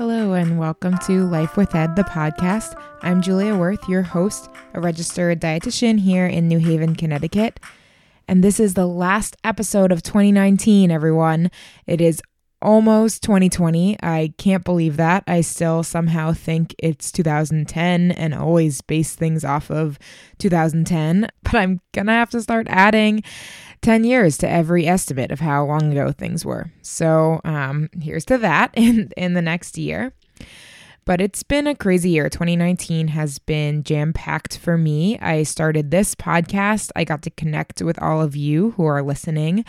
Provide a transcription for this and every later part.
Hello, and welcome to Life with Ed, the podcast. I'm Julia Worth, your host, a registered dietitian here in New Haven, Connecticut. And this is the last episode of 2019, everyone. It is almost 2020. I can't believe that. I still somehow think it's 2010 and always base things off of 2010. But I'm to have to start adding 10 years to every estimate of how long ago things were. So um, here's to that in, in the next year. But it's been a crazy year. 2019 has been jam packed for me. I started this podcast. I got to connect with all of you who are listening.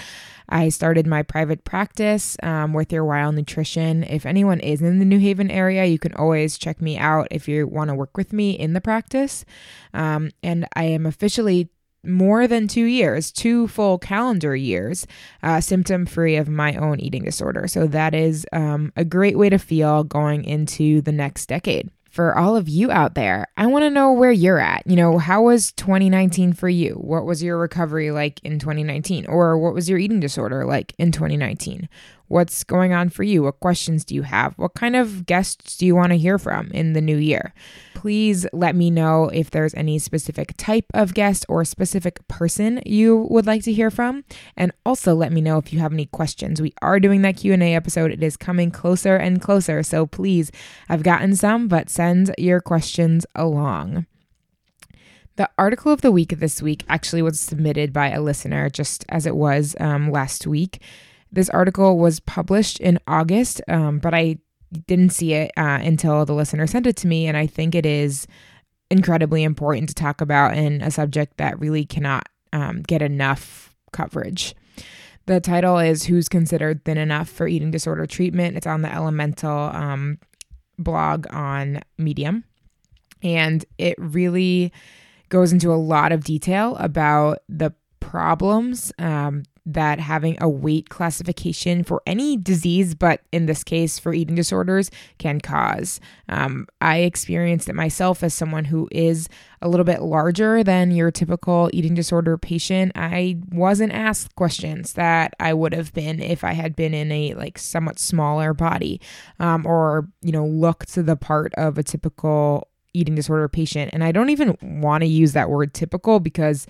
I started my private practice um, with your Wild Nutrition. If anyone is in the New Haven area, you can always check me out if you want to work with me in the practice. Um, and I am officially more than two years, two full calendar years, uh, symptom free of my own eating disorder. So that is um, a great way to feel going into the next decade. For all of you out there, I want to know where you're at. You know, how was 2019 for you? What was your recovery like in 2019? Or what was your eating disorder like in 2019? What's going on for you? What questions do you have? What kind of guests do you want to hear from in the new year? Please let me know if there's any specific type of guest or specific person you would like to hear from, and also let me know if you have any questions. We are doing that Q&A episode. It is coming closer and closer, so please, I've gotten some, but send your questions along. The article of the week this week actually was submitted by a listener, just as it was um, last week. This article was published in August, um, but I didn't see it uh, until the listener sent it to me. And I think it is incredibly important to talk about in a subject that really cannot um, get enough coverage. The title is Who's Considered Thin Enough for Eating Disorder Treatment? It's on the Elemental um, blog on Medium. And it really goes into a lot of detail about the problems um, that having a weight classification for any disease, but in this case for eating disorders, can cause. Um, I experienced it myself as someone who is a little bit larger than your typical eating disorder patient. I wasn't asked questions that I would have been if I had been in a like somewhat smaller body, um, or you know looked to the part of a typical eating disorder patient. And I don't even want to use that word typical because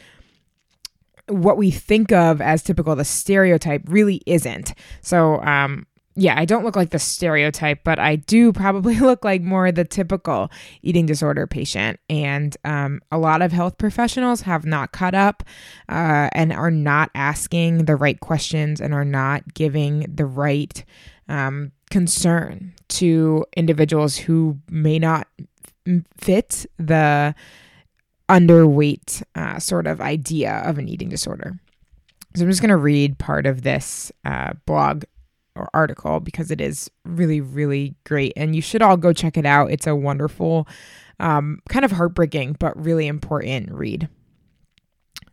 what we think of as typical, the stereotype, really isn't. So, um, yeah, I don't look like the stereotype, but I do probably look like more the typical eating disorder patient. And um, a lot of health professionals have not caught up uh, and are not asking the right questions and are not giving the right um, concern to individuals who may not fit the underweight uh, sort of idea of an eating disorder. So I'm just going to read part of this uh, blog or article because it is really, really great. And you should all go check it out. It's a wonderful, um, kind of heartbreaking, but really important read.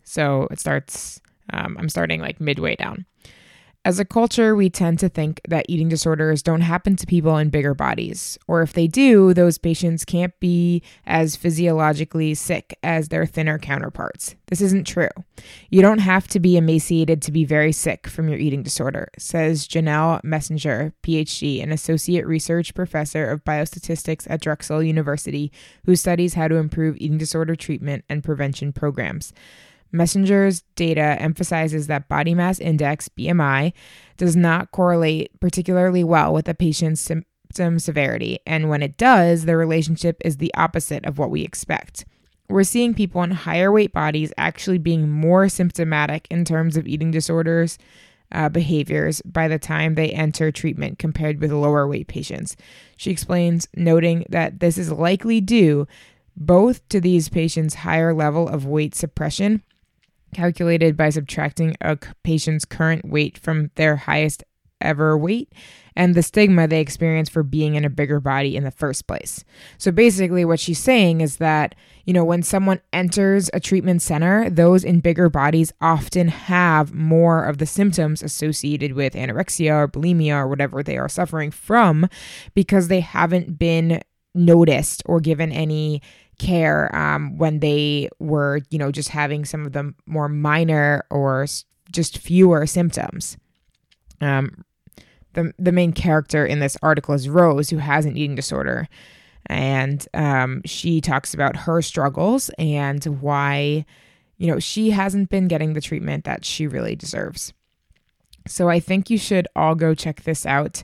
So it starts, um, I'm starting like midway down. As a culture, we tend to think that eating disorders don't happen to people in bigger bodies, or if they do, those patients can't be as physiologically sick as their thinner counterparts. This isn't true. You don't have to be emaciated to be very sick from your eating disorder, says Janelle Mensinger, PhD, an associate research professor of biostatistics at Drexel University, who studies how to improve eating disorder treatment and prevention programs. Mensinger's data emphasizes that body mass index, BMI, does not correlate particularly well with a patient's symptom severity, and when it does, the relationship is the opposite of what we expect. We're seeing people in higher weight bodies actually being more symptomatic in terms of eating disorders uh, behaviors by the time they enter treatment compared with lower weight patients. She explains, noting that this is likely due both to these patients' higher level of weight suppression calculated by subtracting a patient's current weight from their highest ever weight and the stigma they experience for being in a bigger body in the first place. So basically, what she's saying is that, you know, when someone enters a treatment center, those in bigger bodies often have more of the symptoms associated with anorexia or bulimia or whatever they are suffering from because they haven't been noticed or given any care um, when they were, you know, just having some of the more minor or just fewer symptoms. Um, the the main character in this article is Rose, who has an eating disorder, and um, she talks about her struggles and why, you know, she hasn't been getting the treatment that she really deserves. So I think you should all go check this out.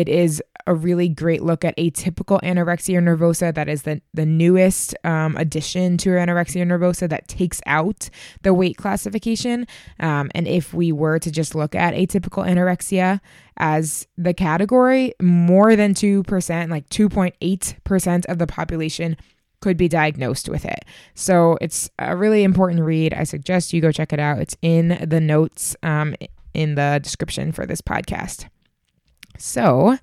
It is a really great look at atypical anorexia nervosa. That is the, the newest um, addition to anorexia nervosa that takes out the weight classification. Um, and if we were to just look at atypical anorexia as the category, more than 2%, like 2.8% of the population could be diagnosed with it. So it's a really important read. I suggest you go check it out. It's in the notes um, in the description for this podcast. So,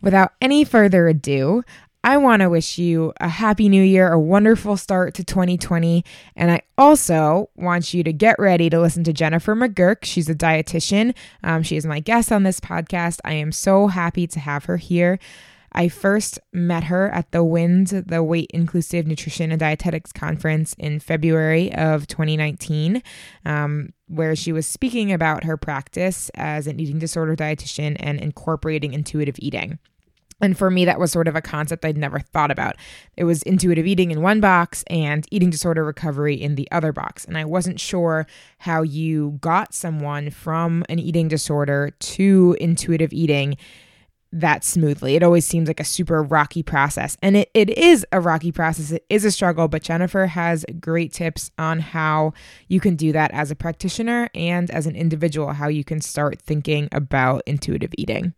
without any further ado, I want to wish you a happy new year, a wonderful start to 2020. And I also want you to get ready to listen to Jennifer McGurk. She's a dietitian. Um, she is my guest on this podcast. I am so happy to have her here. I first met her at the WIND, the Weight Inclusive Nutrition and Dietetics Conference in February of 2019, um, where she was speaking about her practice as an eating disorder dietitian and incorporating intuitive eating. And for me, that was sort of a concept I'd never thought about. It was intuitive eating in one box and eating disorder recovery in the other box. And I wasn't sure how you got someone from an eating disorder to intuitive eating that smoothly. It always seems like a super rocky process. And it, it is a rocky process. It is a struggle, but Jennifer has great tips on how you can do that as a practitioner and as an individual, how you can start thinking about intuitive eating.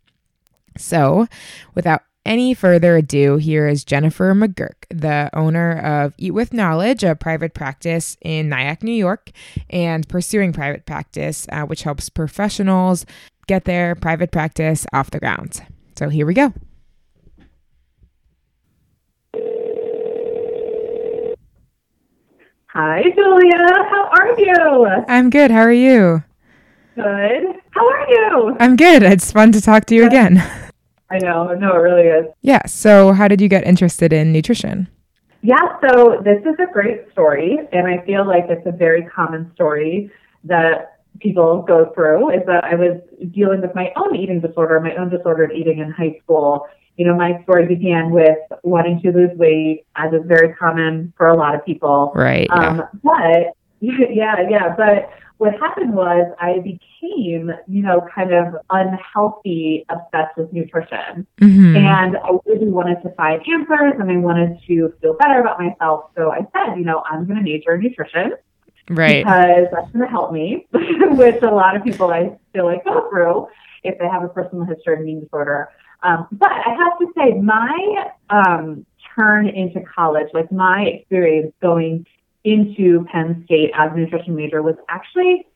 So, without any further ado, here is Jennifer McGurk, the owner of Eat with Knowledge, a private practice in Nyack, New York, and Pursuing Private Practice, uh, which helps professionals get their private practice off the ground. So here we go. Hi, Julia. How are you? I'm good. How are you? Good. How are you? I'm good. It's fun to talk to you again. I know. No, it really is. Yeah. So, how did you get interested in nutrition? Yeah. So, this is a great story. And I feel like it's a very common story that people go through is that I was dealing with my own eating disorder, my own disordered eating in high school. You know, my story began with wanting to lose weight, as is very common for a lot of people. Right. Um, But yeah, yeah. But what happened was I became, you know, kind of unhealthy, obsessed with nutrition. Mm-hmm. And I really wanted to find answers and I wanted to feel better about myself. So I said, you know, I'm going to major in nutrition right because that's going to help me, which a lot of people I feel like go through if they have a personal history of eating disorder. Um, but I have to say, my um, turn into college, like my experience going into Penn State as a nutrition major, was actually,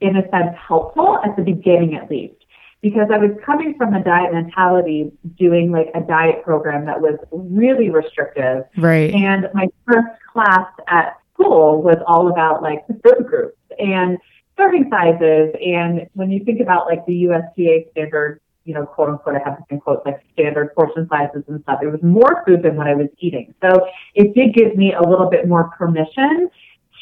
in a sense, helpful at the beginning at least. Because I was coming from a diet mentality, doing like a diet program that was really restrictive. Right. And my first class at school was all about like the food groups and serving sizes. And when you think about like the USDA standard, you know, quote unquote, I have to in quotes like standard portion sizes and stuff. It was more food than what I was eating. So it did give me a little bit more permission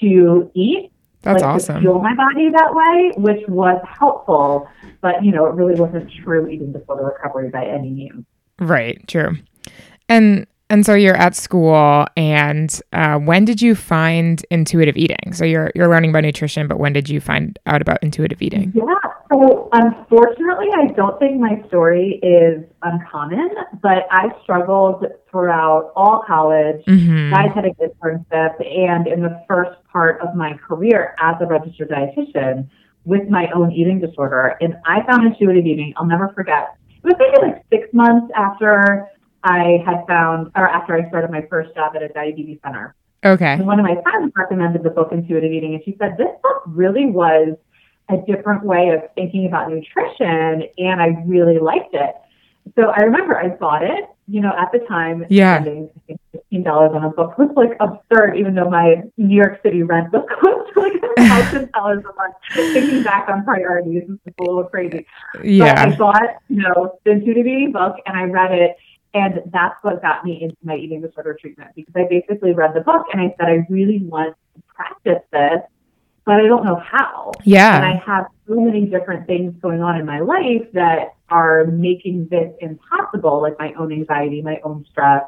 to eat. That's like, awesome. To fuel my body that way, which was helpful, but you know, it really wasn't true eating disorder recovery by any means. Right. True. And and so you're at school, and uh, when did you find intuitive eating? So you're you're learning about nutrition, but when did you find out about intuitive eating? Yeah. So unfortunately, I don't think my story is uncommon, but I struggled throughout all college, mm-hmm. dietetic internship, and in the first part of my career as a registered dietitian with my own eating disorder. And I found intuitive eating. I'll never forget. It was maybe like six months after I had found, or after I started my first job at a diabetes center. Okay. And one of my friends recommended the book Intuitive Eating, and she said this book really was a different way of thinking about nutrition, and I really liked it. So I remember I bought it. You know, at the time, yeah. spending fifteen dollars on a book was like absurd, even though my New York City rent book was like a thousand dollars a month. Thinking back on priorities, it's a little crazy. Yeah. But I bought, you know, the Intuitive Eating book, and I read it and that's what got me into my eating disorder treatment because I basically read the book and I said, I really want to practice this but I don't know how. Yeah. And I have so many different things going on in my life that are making this impossible, like my own anxiety, my own stress,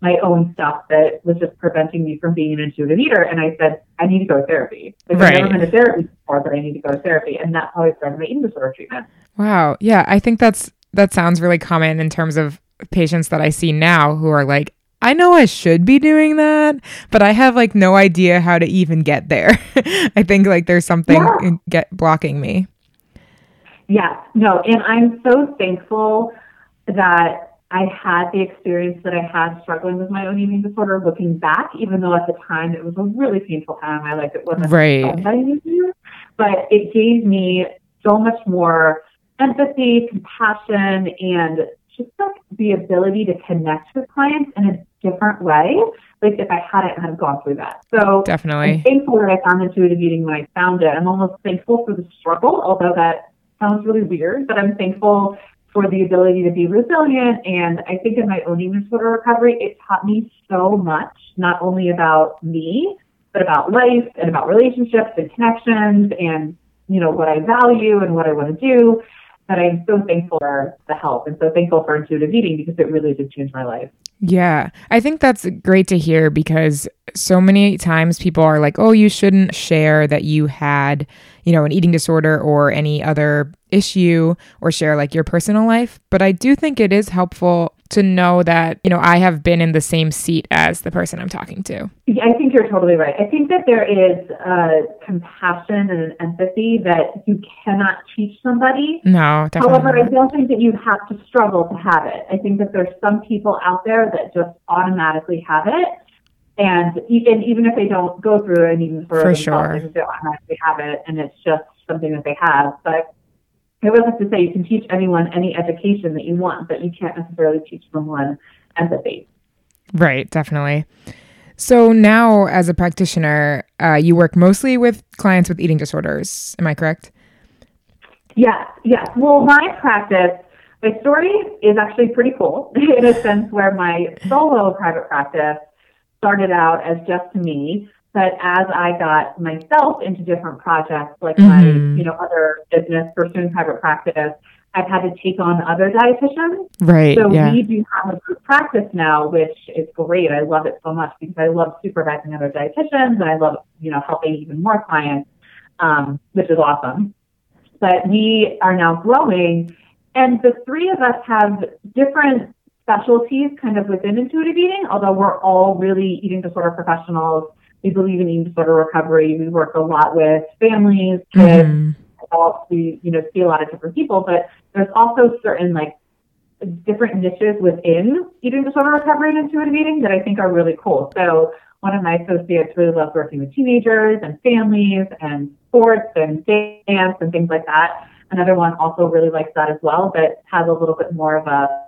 my own stuff that was just preventing me from being an intuitive eater. And I said, I need to go to therapy. Like, right. I've never been to therapy before, but I need to go to therapy. And that's how I started my eating disorder treatment. Wow. Yeah. I think that's, that sounds really common in terms of patients that I see now who are like, I know I should be doing that, but I have like no idea how to even get there. I think like there's something Yeah. get blocking me. Yes, no, and I'm so thankful that I had the experience that I had struggling with my own eating disorder looking back, even though at the time it was a really painful time in my life. It wasn't Right. fun that I knew to, but it gave me so much more empathy, compassion, and just like the ability to connect with clients in a different way. Like if I hadn't have gone through that. So definitely I'm thankful that I found intuitive eating when I found it. I'm almost thankful for the struggle, although that sounds really weird, but I'm thankful for the ability to be resilient. And I think in my own eating disorder recovery, it taught me so much, not only about me, but about life and about relationships and connections and, you know, what I value and what I want to do. That I'm so thankful for the help and so thankful for intuitive eating because it really did change my life. Yeah. I think that's great to hear because so many times people are like, oh, you shouldn't share that you had, you know, an eating disorder or any other issue or share like your personal life. But I do think it is helpful to know that, you know, I have been in the same seat as the person I'm talking to. Yeah, I think you're totally right. I think that there is a compassion and empathy that you cannot teach somebody. No, definitely. However, I don't think that you have to struggle to have it. I think that there's some people out there that just automatically have it. And even, even if they don't go through an eating disorder For themselves, sure. They automatically have it and it's just something that they have. But I would like to say you can teach anyone any education that you want, but you can't necessarily teach someone empathy. Right, definitely. So now, as a practitioner, uh, you work mostly with clients with eating disorders. Am I correct? Yes, yes. Well, my practice, my story is actually pretty cool in a sense where my solo private practice started out as just me. But as I got myself into different projects, like Mhm. my, you know, other business pursuing private practice, I've had to take on other dietitians. Right. So yeah. we do have a group practice now, which is great. I love it so much because I love supervising other dietitians and I love, you know, helping even more clients, um, which is awesome. But we are now growing, and the three of us have different specialties kind of within intuitive eating, although we're all really eating disorder professionals. We believe in eating disorder recovery. We work a lot with families, kids, Mhm. all we you know see a lot of different people, but there's also certain like different niches within eating disorder recovery and intuitive eating that I think are really cool. So one of my associates really loves working with teenagers and families and sports and dance and things like that. Another one also really likes that as well, but has a little bit more of a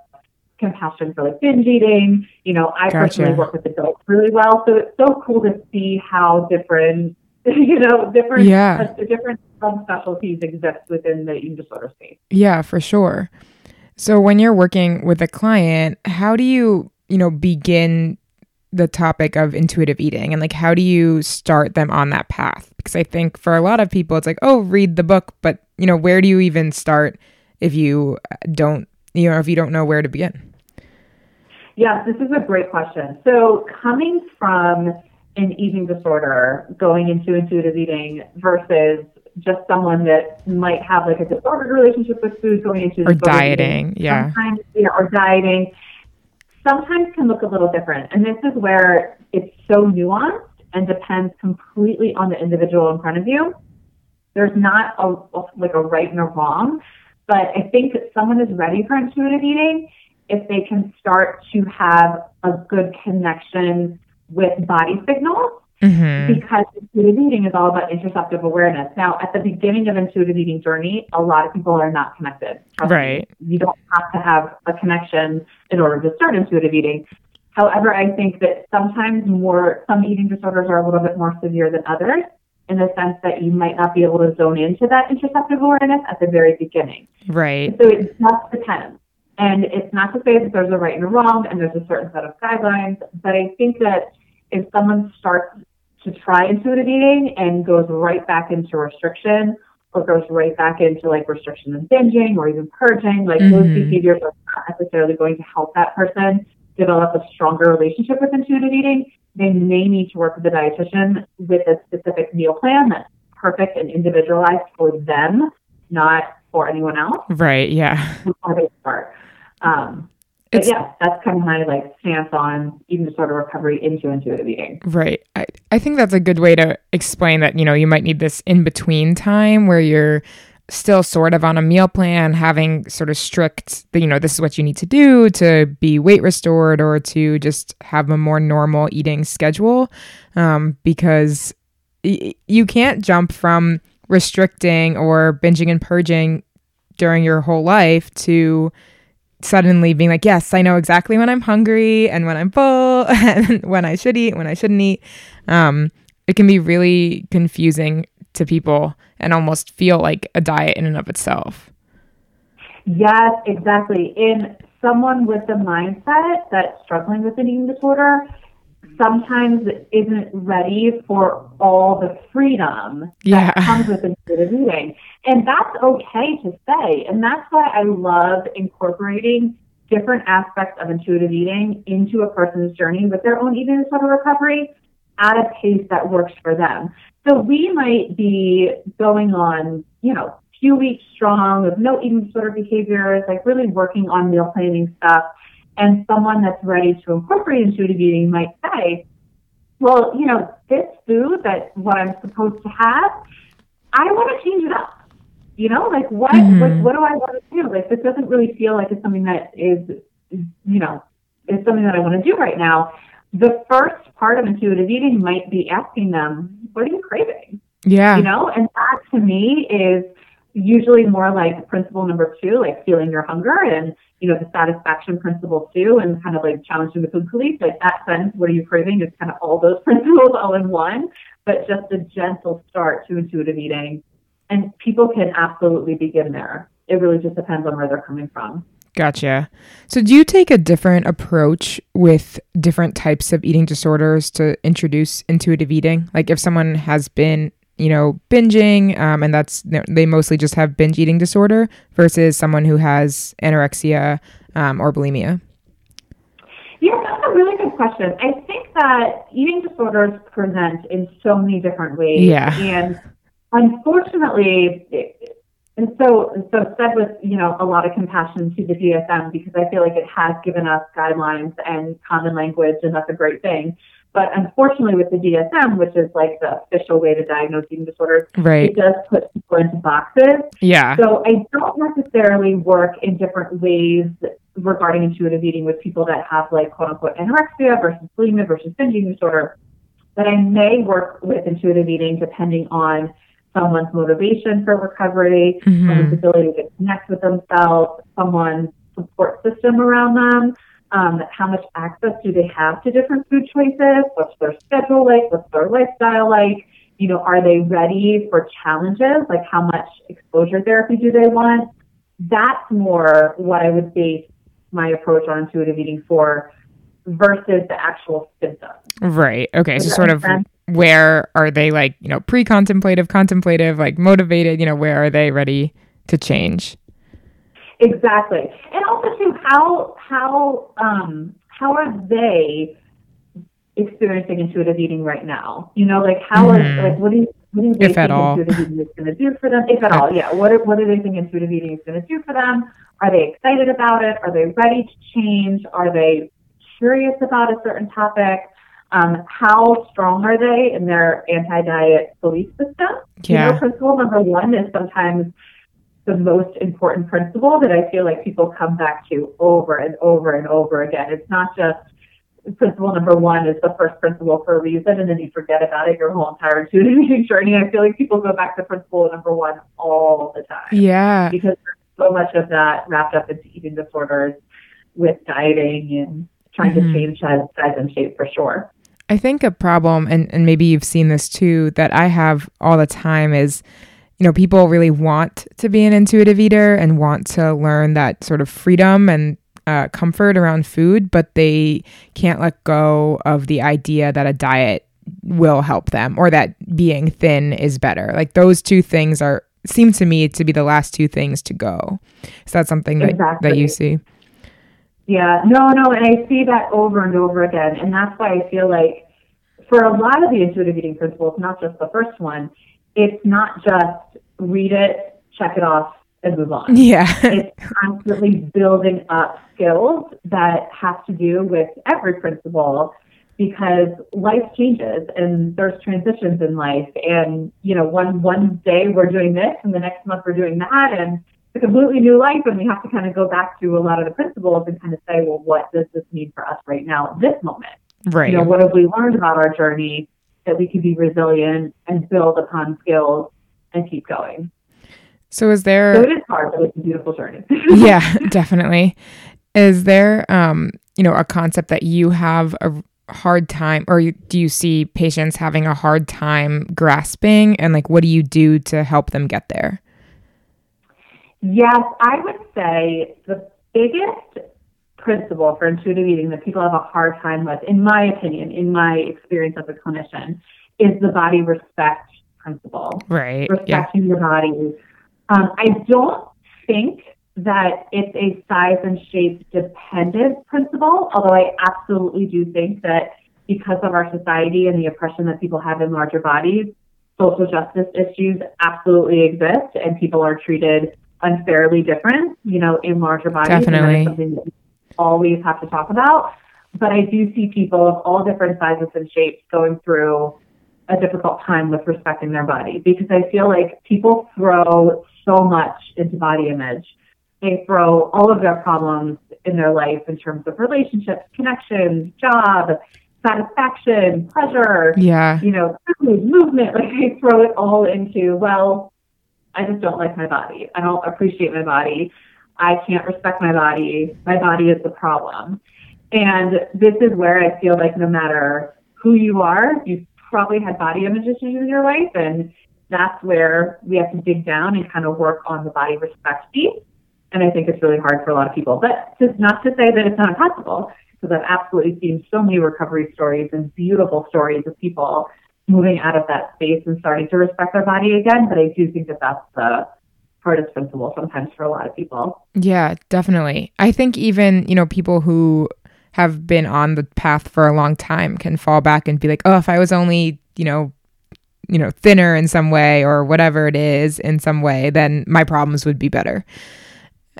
compassion for like binge eating. You know, I Gotcha. personally work with adults really well, so it's so cool to see how different, you know, different Yeah. uh, different subspecialties exist within the eating disorder space. Yeah, for sure. So when you're working with a client, how do you, you know, begin the topic of intuitive eating and like how do you start them on that path? Because I think for a lot of people it's like, "Oh, read the book," but you know, where do you even start if you don't, you know, if you don't know where to begin? Yes, this is a great question. So, coming from an eating disorder, going into intuitive eating versus just someone that might have like a disordered relationship with food going into Or dieting, eating, yeah. sometimes, yeah, or dieting, sometimes can look a little different. And this is where it's so nuanced and depends completely on the individual in front of you. There's not a like a right and a wrong, but I think that someone is ready for intuitive eating if they can start to have a good connection with body signals Mhm. because intuitive eating is all about interoceptive awareness. Now, at the beginning of intuitive eating journey, a lot of people are not connected. Right. You don't have to have a connection in order to start intuitive eating. However, I think that sometimes more some eating disorders are a little bit more severe than others in the sense that you might not be able to zone into that interoceptive awareness at the very beginning. Right. So it just depends. And it's not to say that there's a right and a wrong and there's a certain set of guidelines, but I think that if someone starts to try intuitive eating and goes right back into restriction or goes right back into like restriction and binging or even purging, like mm-hmm. those behaviors are not necessarily going to help that person develop a stronger relationship with intuitive eating. They may need to work with a dietitian with a specific meal plan that's perfect and individualized for them, not for anyone else. Right. Yeah. Before they start. Um, but yeah, that's kind of my like stance on eating disorder recovery into intuitive eating. Right. I, I think that's a good way to explain that, you know, you might need this in between time where you're still sort of on a meal plan, having sort of strict, you know, this is what you need to do to be weight restored or to just have a more normal eating schedule. Um, because y- you can't jump from restricting or binging and purging during your whole life to suddenly being like, yes, I know exactly when I'm hungry and when I'm full and when I should eat, when I shouldn't eat. Um, it can be really confusing to people and almost feel like a diet in and of itself. Yes, exactly. In someone with the mindset that's struggling with an eating disorder, sometimes isn't ready for all the freedom yeah. that comes with intuitive eating. And that's okay to say. And that's why I love incorporating different aspects of intuitive eating into a person's journey with their own eating disorder recovery at a pace that works for them. So we might be going on, you know, few weeks strong of no eating disorder behaviors, like really working on meal planning stuff and someone that's ready to incorporate intuitive eating might say, well, you know, this food that what I'm supposed to have, I want to change it up. You know, like what, mm-hmm. like, what do I want to do? Like this doesn't really feel like it's something that is, you know, is something that I want to do right now. The first part of intuitive eating might be asking them, what are you craving? Yeah. You know, and that to me is usually more like principle number two, like feeling your hunger and, you know, the satisfaction principle too, and kind of like challenging the food police. Like that sense, what are you craving is kind of all those principles all in one, but just a gentle start to intuitive eating. And people can absolutely begin there. It really just depends on where they're coming from. Gotcha. So, do you take a different approach with different types of eating disorders to introduce intuitive eating? Like, if someone has been you know, binging, um, and that's they mostly just have binge eating disorder versus someone who has anorexia um, or bulimia? Yeah, that's a really good question. I think that eating disorders present in so many different ways. Yeah. And unfortunately, and so, so said with, you know, a lot of compassion to the DSM because I feel like it has given us guidelines and common language, and that's a great thing. But unfortunately, with the DSM, which is like the official way to diagnose eating disorders, right. it does put people into boxes. Yeah. So I don't necessarily work in different ways regarding intuitive eating with people that have like quote unquote anorexia versus bulimia versus binge eating disorder. But I may work with intuitive eating depending on someone's motivation for recovery, mm-hmm. someone's ability to connect with themselves, someone's support system around them um, how much access do they have to different food choices? What's their schedule like? What's their lifestyle like? You know, are they ready for challenges? Like how much exposure therapy do they want? That's more what I would base my approach on intuitive eating for versus the actual symptoms. Right. Okay. Does so sort of sense? Where are they like, you know, pre-contemplative, contemplative, like motivated, you know, where are they ready to change? Exactly. And also too, how how um how are they experiencing intuitive eating right now? You know, like how mm-hmm. are like what do you what do you if think intuitive eating is going to do for them? If at all, yeah. What are, what do they think intuitive eating is going to do for them? Are they excited about it? Are they ready to change? Are they curious about a certain topic? Um, how strong are they in their anti-diet belief system? Yeah. You know, principle number one is sometimes the most important principle that I feel like people come back to over and over and over again. It's not just principle number one is the first principle for a reason, and then you forget about it your whole entire intuitive eating journey. I feel like people go back to principle number one all the time. Yeah. Because there's so much of that wrapped up into eating disorders with dieting and trying mm-hmm. to change size, size and shape for sure. I think a problem, and, and maybe you've seen this too, that I have all the time is you know, people really want to be an intuitive eater and want to learn that sort of freedom and uh, comfort around food, but they can't let go of the idea that a diet will help them or that being thin is better. Like those two things are seem to me to be the last two things to go. Is that something that, Exactly. that you see? Yeah, no, no, and I see that over and over again, and that's why I feel like for a lot of the intuitive eating principles, not just the first one, it's not just read it, check it off, and move on. Yeah. it's constantly building up skills that have to do with every principle because life changes and there's transitions in life and you know one one day we're doing this and the next month we're doing that and a completely new life and we have to kind of go back to a lot of the principles and kind of say well what does this mean for us right now at this moment right. you know what have we learned about our journey that we can be resilient and build upon skills and keep going so is there so it is hard but it's a beautiful journey Yeah, definitely. Is there um, you know, a concept that you have a hard time or do you see patients having a hard time grasping and like what do you do to help them get there? Yes, I would say the biggest principle for intuitive eating that people have a hard time with, in my opinion, in my experience as a clinician, is the body respect principle. Right. Yeah. Respecting your body. Um, I don't think that it's a size and shape dependent principle, although I absolutely do think that because of our society and the oppression that people have in larger bodies, social justice issues absolutely exist and people are treated unfairly different, you know, in larger bodies. Definitely. something that we always have to talk about. But I do see people of all different sizes and shapes going through a difficult time with respecting their body because I feel like people throw so much into body image. They throw all of their problems in their life in terms of relationships, connections, job, satisfaction, pleasure, Yeah. you know, food, movement. Like they throw it all into, well, I just don't like my body. I don't appreciate my body. I can't respect my body. My body is the problem. And this is where I feel like no matter who you are, you've probably had body image issues in your life. And that's where we have to dig down and kind of work on the body respect piece. And I think it's really hard for a lot of people. But just not to say that it's not possible, because I've absolutely seen so many recovery stories and beautiful stories of people moving out of that space and starting to respect their body again. But I do think that that's the hardest principle sometimes for a lot of people. Yeah, definitely. I think even, you know, people who have been on the path for a long time can fall back and be like, "Oh, if I was only, you know, you know, thinner in some way or whatever it is in some way, then my problems would be better."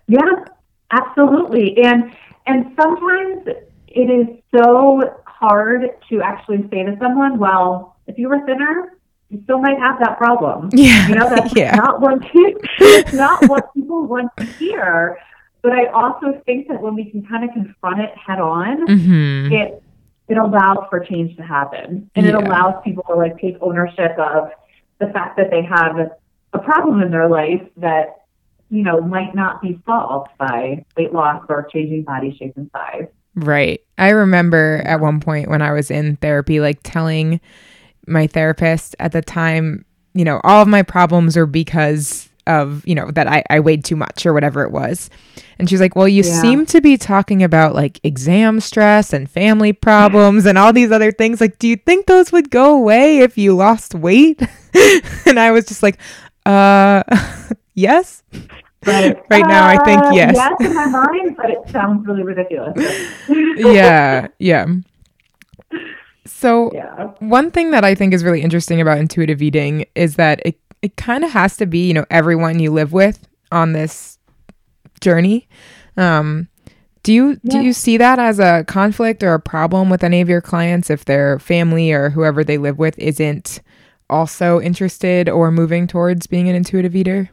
Yeah, absolutely. And and sometimes it is so hard to actually say to someone, well, if you were thinner, you still might have that problem. Yeah. You know, that's yeah. not what it's not what people want to hear. But I also think that when we can kind of confront it head on, Mhm. it it allows for change to happen. And it allows people to like take ownership of the fact that they have a problem in their life that, you know, might not be solved by weight loss or changing body shape and size. Right. I remember at one point when I was in therapy, like telling my therapist at the time, you know, all of my problems are because of, you know, that I, I weighed too much or whatever it was. And she's like, Well, you Yeah. seem to be talking about like exam stress and family problems and all these other things. Like, do you think those would go away if you lost weight? and I was just like, uh, yes. Right. Right now, I think Uh, yes. Yes, in my mind, but it sounds really ridiculous. yeah. Yeah. So, yeah. One thing that I think is really interesting about intuitive eating is that it, it kind of has to be, you know, everyone you live with on this journey. Um, do you do you see that as a conflict or a problem with any of your clients if their family or whoever they live with isn't also interested or moving towards being an intuitive eater?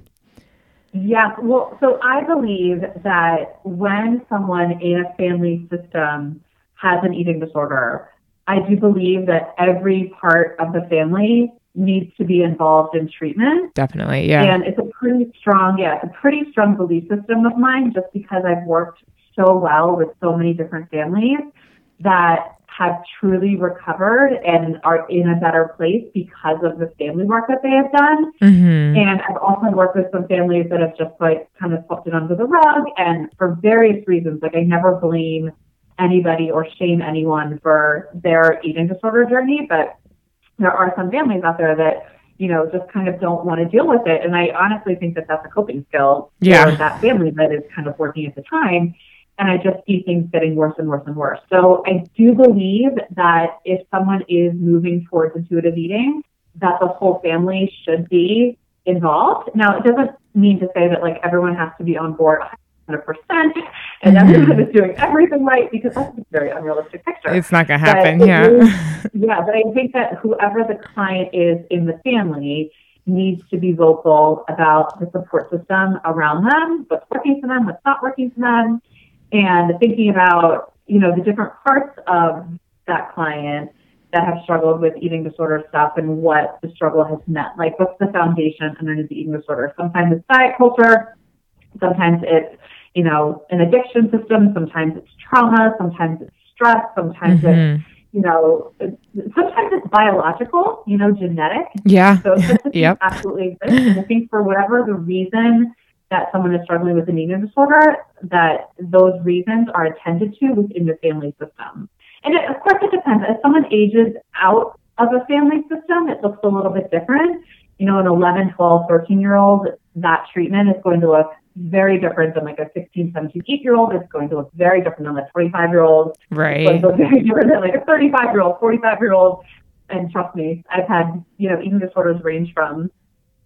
Yes. Well, so I believe that when someone in a family system has an eating disorder, I do believe that every part of the family needs to be involved in treatment. Definitely, yeah. And it's a pretty strong, yeah, it's a pretty strong belief system of mine just because I've worked so well with so many different families that have truly recovered and are in a better place because of the family work that they have done. hmm And I've also worked with some families that have just like kind of swept it under the rug and for various reasons. Like I never blame anybody or shame anyone for their eating disorder journey, but there are some families out there that you know just kind of don't want to deal with it, and I honestly think that that's a coping skill Yeah. for that family that is kind of working at the time. And I just see things getting worse and worse and worse. So I do believe that if someone is moving towards intuitive eating, that the whole family should be involved. Now, it doesn't mean to say that like everyone has to be on board 100% and mm-hmm. everyone is doing everything right because that's a very unrealistic picture. It's not gonna happen. it Yeah. is- yeah, but I think that whoever the client is in the family needs to be vocal about the support system around them, what's working for them, what's not working for them, and thinking about, you know, the different parts of that client that have struggled with eating disorder stuff and what the struggle has meant. Like, what's the foundation underneath the eating disorder? Sometimes it's diet culture, sometimes it's, you know, an addiction system, sometimes it's trauma, sometimes it's stress, sometimes it's Mhm. you know, it's- sometimes it's biological, you know, genetic. Yeah. So such a thing Yep. absolutely exists. And I think for whatever the reason that someone is struggling with an eating disorder, that those reasons are attended to within the family system. And it, of course, it depends. As someone ages out of a family system, it looks a little bit different. You know, an 11, 12, 13 year old, that treatment is going to look very different than like a 16, 17, 8 year old. It's going to look very different than a 25 year old Right. was look very different than like a 35 year old, 45 year old. And trust me, I've had, you know, eating disorders range from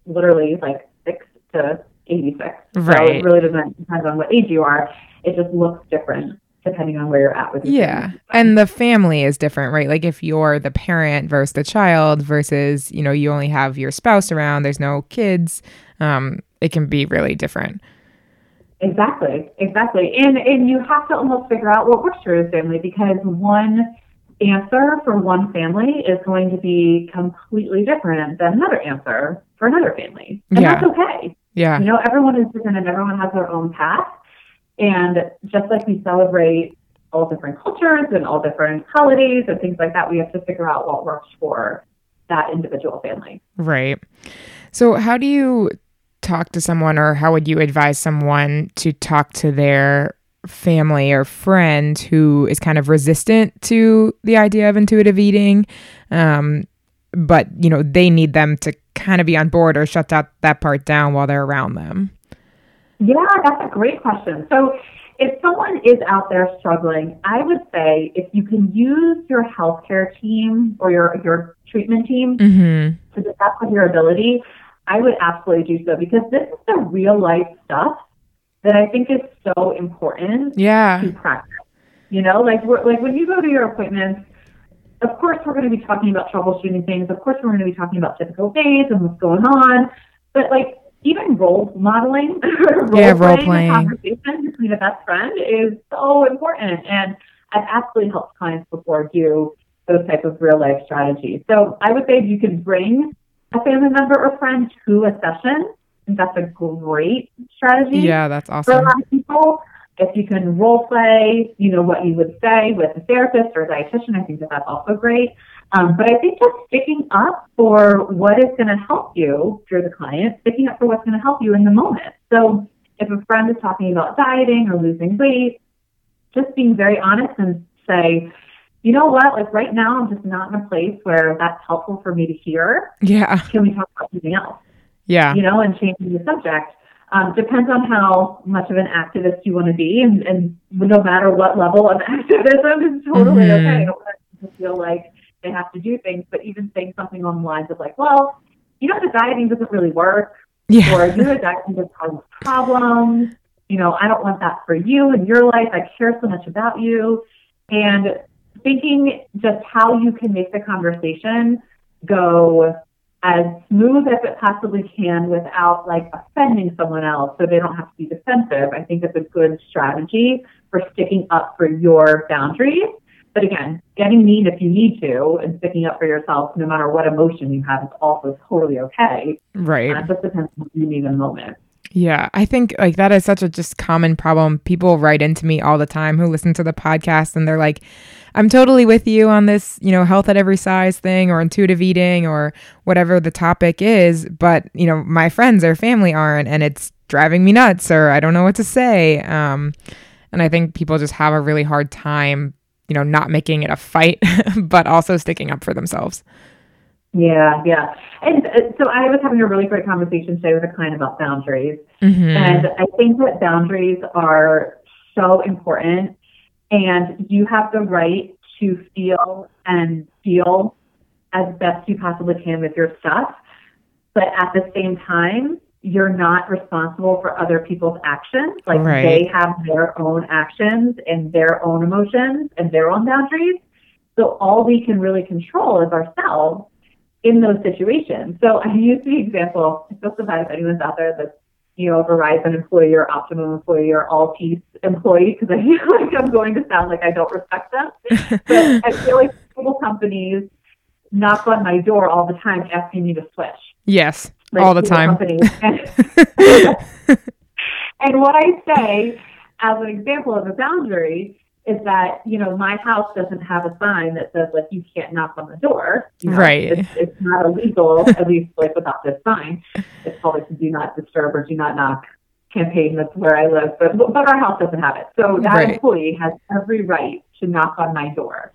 literally like six to 86. Right. So it really doesn't depend on what age you are. It just looks different depending on where you're at with your Yeah. family. And the family is different, right? Like if you're the parent versus the child versus, you know, you only have your spouse around, there's no kids, um, it can be really different. Exactly, exactly. And and you have to almost figure out what works for your family because one answer for one family is going to be completely different than another answer for another family. And Yeah. that's okay. Yeah. You know, everyone is different and everyone has their own path. And just like we celebrate all different cultures and all different holidays and things like that, we have to figure out what works for that individual family. Right. So, how do you talk to someone, or how would you advise someone to talk to their family or friend who is kind of resistant to the idea of intuitive eating? Um, but, you know, they need them to kind of be on board or shut that, that part down while they're around them. Yeah, that's a great question. So, if someone is out there struggling, I would say if you can use your healthcare team or your, your treatment team Mm-hmm. to the best of your ability, I would absolutely do so because this is the real life stuff that I think is so important Yeah. to practice. You know, like we're, like when you go to your appointments, of course we're going to be talking about troubleshooting things. Of course we're going to be talking about typical days and what's going on. But like even role modeling, role Yeah, role playing, conversation between a best friend is so important. And I've absolutely helped clients before do those type of real life strategies. So I would say if you can bring a family member or friend to a session, I think that's a great strategy Yeah, that's awesome. for a lot of people. If you can role play, you know, what you would say with a therapist or a dietitian, I think that that's also great. Um, but I think just sticking up for what is going to help you, if you're the client, sticking up for what's going to help you in the moment. So if a friend is talking about dieting or losing weight, just being very honest and say, you know what, like right now I'm just not in a place where that's helpful for me to hear. Yeah. Can we talk about something else? Yeah. you know, and changing the subject. Um, depends on how much of an activist you want to be, and, and no matter what level of activism is totally Mhm. okay. I don't want people to feel like they have to do things, but even saying something on the lines of like, well, you know, the dieting doesn't really work, Yeah. or you know, dieting just causes problems. You know, I don't want that for you in your life. I care so much about you, and thinking just how you can make the conversation go as smooth as it possibly can without like offending someone else so they don't have to be defensive. I think it's a good strategy for sticking up for your boundaries. But again, getting mean if you need to and sticking up for yourself no matter what emotion you have is also totally okay. Right. Uh, it just depends on what you need in the moment. Yeah, I think like that is such a just common problem. People write into me all the time who listen to the podcast and they're like, I'm totally with you on this, you know, health at every size thing or intuitive eating or whatever the topic is, but you know, my friends or family aren't and it's driving me nuts or I don't know what to say. Um and I think people just have a really hard time, you know, not making it a fight, but also sticking up for themselves. Yeah, yeah. And uh, so I was having a really great conversation today with a client about boundaries. Mhm. And I think that boundaries are so important, and you have the right to feel and feel as best you possibly can with your stuff. But at the same time, you're not responsible for other people's actions. Like Right. they have their own actions and their own emotions and their own boundaries. So all we can really control is ourselves in those situations. So I use the example, I feel so bad if anyone's out there that's, you know, a Verizon employee or Optimum employee or All Altice employee, because I feel like I'm going to sound like I don't respect them. But I feel like cable companies knock on my door all the time asking me to switch. yes, like, all the time. And, and what I say as an example of a boundary is that, you know, my house doesn't have a sign that says, like, you can't knock on the door. You know, Right. It's, it's not illegal, at least, like, without this sign. It's called like do not disturb or do not knock campaign. That's where I live. But, but our house doesn't have it. So that Right. employee has every right to knock on my door.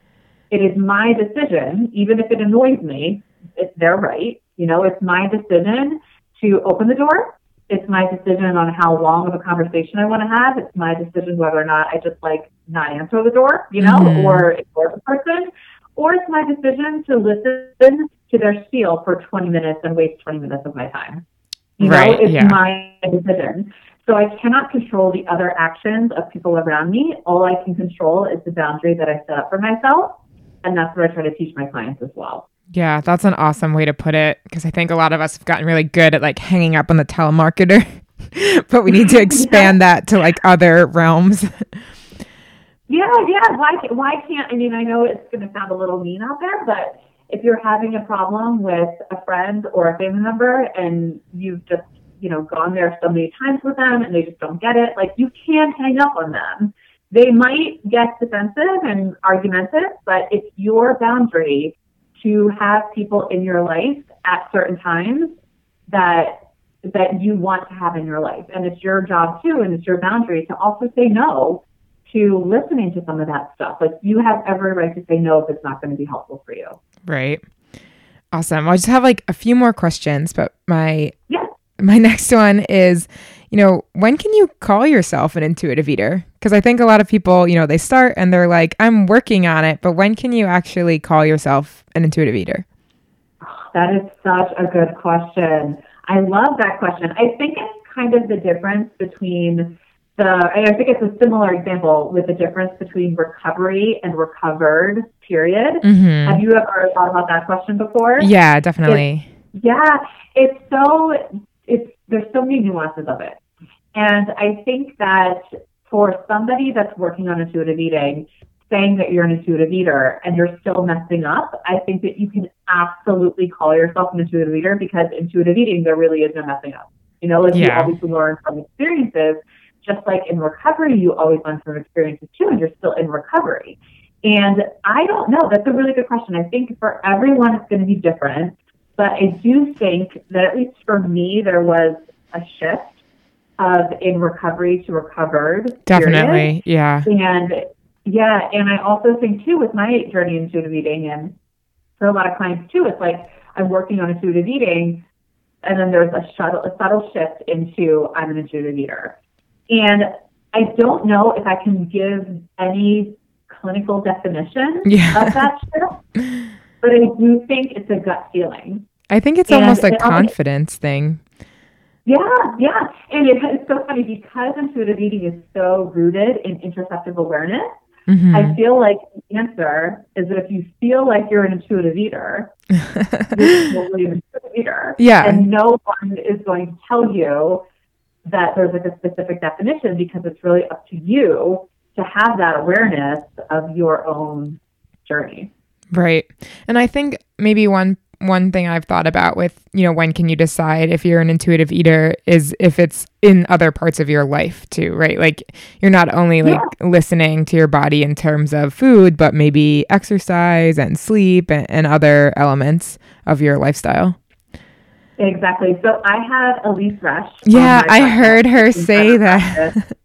It is my decision, even if it annoys me, it's their right. You know, it's my decision to open the door. It's my decision on how long of a conversation I want to have. It's my decision whether or not I just like not answer the door, you know, Mhm. or ignore the person. Or it's my decision to listen to their spiel for 20 minutes and waste 20 minutes of my time. You know, Right, it's yeah. my decision. So I cannot control the other actions of people around me. All I can control is the boundary that I set up for myself. And that's what I try to teach my clients as well. Yeah, that's an awesome way to put it because I think a lot of us have gotten really good at like hanging up on the telemarketer, but we need to expand that to like other realms. Yeah, yeah. Why why can't I mean I know it's going to sound a little mean out there, but if you're having a problem with a friend or a family member and you've just you know gone there so many times with them and they just don't get it, like you can hang up on them. They might get defensive and argumentative, but it's your boundary to have people in your life at certain times that that you want to have in your life, and it's your job too, and it's your boundary to also say no to listening to some of that stuff. Like you have every right to say no if it's not going to be helpful for you. Right. Awesome. I just have like a few more questions, but my Yeah. my next one is, you know, when can you call yourself an intuitive eater? Because I think a lot of people, you know, they start and they're like, I'm working on it, but when can you actually call yourself an intuitive eater? That is such a good question. I love that question. I think it's kind of the difference between the, and I think it's a similar example with the difference between recovery and recovered, period. Mm-hmm. Have you ever thought about that question before? Yeah, definitely. Yeah, it's so it's there's so many nuances of it. And I think that for somebody that's working on intuitive eating, saying that you're an intuitive eater and you're still messing up, I think that you can absolutely call yourself an intuitive eater because intuitive eating there really is no messing up. You know, like Yeah. you obviously learn from experiences, just like in recovery you always learn from experiences too, and you're still in recovery. And I don't know. That's a really good question. I think for everyone it's going to be different. But I do think that at least for me, there was a shift of in recovery to recovered. period. Definitely. Yeah. And yeah, and I also think too with my journey into intuitive eating and for a lot of clients too, it's like I'm working on intuitive eating and then there's a subtle, a subtle shift into I'm an intuitive eater. And I don't know if I can give any clinical definition Yeah. of that shift, but I do think it's a gut feeling. I think it's And almost a confidence thing. Yeah, yeah. And it, it's so funny because intuitive eating is so rooted in interoceptive awareness. Mhm. I feel like the answer is that if you feel like you're an intuitive eater, you're an intuitive eater. Yeah. And no one is going to tell you that there's like a specific definition because it's really up to you to have that awareness of your own journey. Right. And I think maybe one one thing I've thought about with, you know, when can you decide if you're an intuitive eater is if it's in other parts of your life too, right? Like you're not only like listening to your body in terms of food, but maybe exercise and sleep and, and other elements of your lifestyle. Exactly. So I had Elise on Yeah, I heard her say that.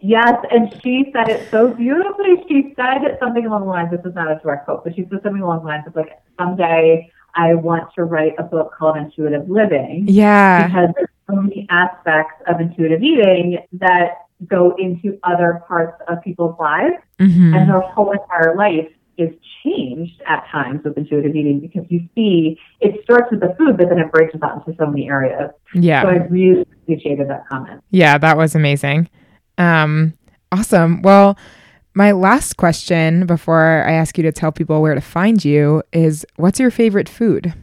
Yes, and she said it so beautifully. She said something along the lines, this is not a direct quote, but she said something along the lines of like, someday I want to write a book called Intuitive Living. Yeah. Because there's so many aspects of intuitive eating that go into other parts of people's lives Mm-hmm. and their whole entire life is changed at times with intuitive eating because you see it starts with the food, but then it branches out into so many areas. Yeah. So I really appreciated that comment. Yeah, that was amazing. Um, awesome. Well, my last question before I ask you to tell people where to find you is what's your favorite food?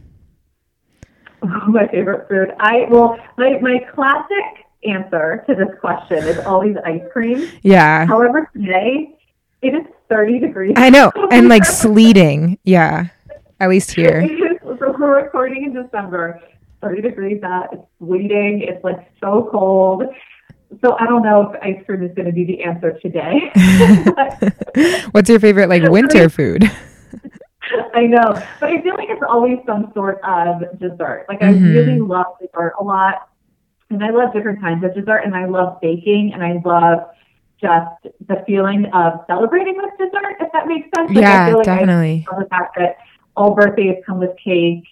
my favorite food. I well, my my classic answer to this question is always ice cream. Yeah. However, today it is 30 degrees. I know. And like sleeting. Yeah. At least here. so we're recording in December. 30 degrees out. It's sleeting. It's like so cold. So I don't know if ice cream is going to be the answer today. What's your favorite like winter food? I know, but I feel like it's always some sort of dessert. Like I Mhm. really love dessert a lot, and I love different kinds of dessert, and I love baking, and I love just the feeling of celebrating with dessert. If that makes sense. Like, I yeah, feel like I definitely. love the fact that all birthdays come with cake,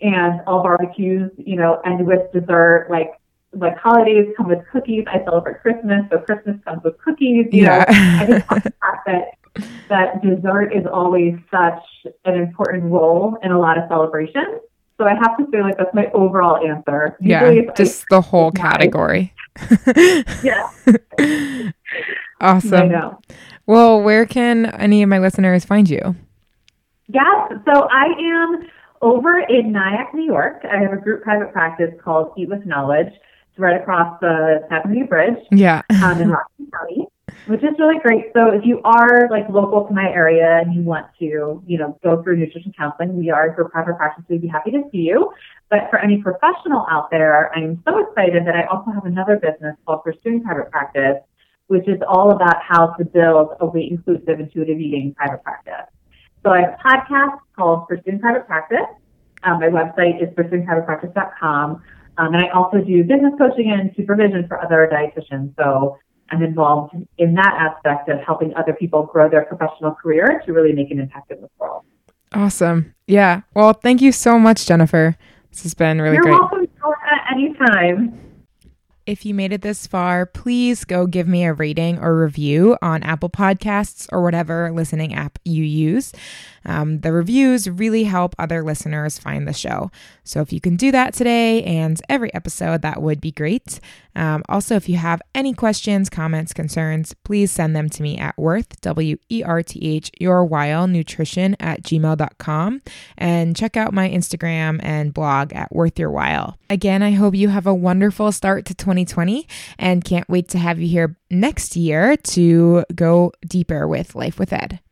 and all barbecues, you know, end with dessert. Like like holidays come with cookies. I celebrate Christmas, so Christmas comes with cookies. You know, I just Yeah. the fact that that dessert is always such an important role in a lot of celebrations. So I have to say, like that's my overall answer. yeah. Usually it's Just the whole Yeah. category. yeah, I awesome. know. Well, where can any of my listeners find you? Yes. So I am over in Nyack, New York. I have a group private practice called Eat with Knowledge. It's right across the Tappan Bridge. Yeah. um, in Rockland County, which is really great. So if you are like local to my area and you want to, you know, go through nutrition counseling, we are for private practice. We'd be happy to see you. But for any professional out there, I'm so excited that I also have another business called Pursuing Private Practice, which is all about how to build a weight inclusive intuitive eating private practice. So I have a podcast called Pursuing Private Practice. Um, my website is pursuingprivatepractice.com. Um, and I also do business coaching and supervision for other dietitians. So I'm involved in that aspect of helping other people grow their professional career to really make an impact in this world. Awesome. Yeah. Well, thank you so much, Jennifer. This has been really You're great. welcome at any time. If you made it this far, please go give me a rating or review on Apple Podcasts or whatever listening app you use. Um, the reviews really help other listeners find the show. So if you can do that today and every episode, that would be great. Um, also, if you have any questions, comments, concerns, please send them to me at worth, W E R T H, your while nutrition at gmail.com and check out my Instagram and blog at worth your while. Again, I hope you have a wonderful start to 2020 and can't wait to have you here next year to go deeper with Life with Ed.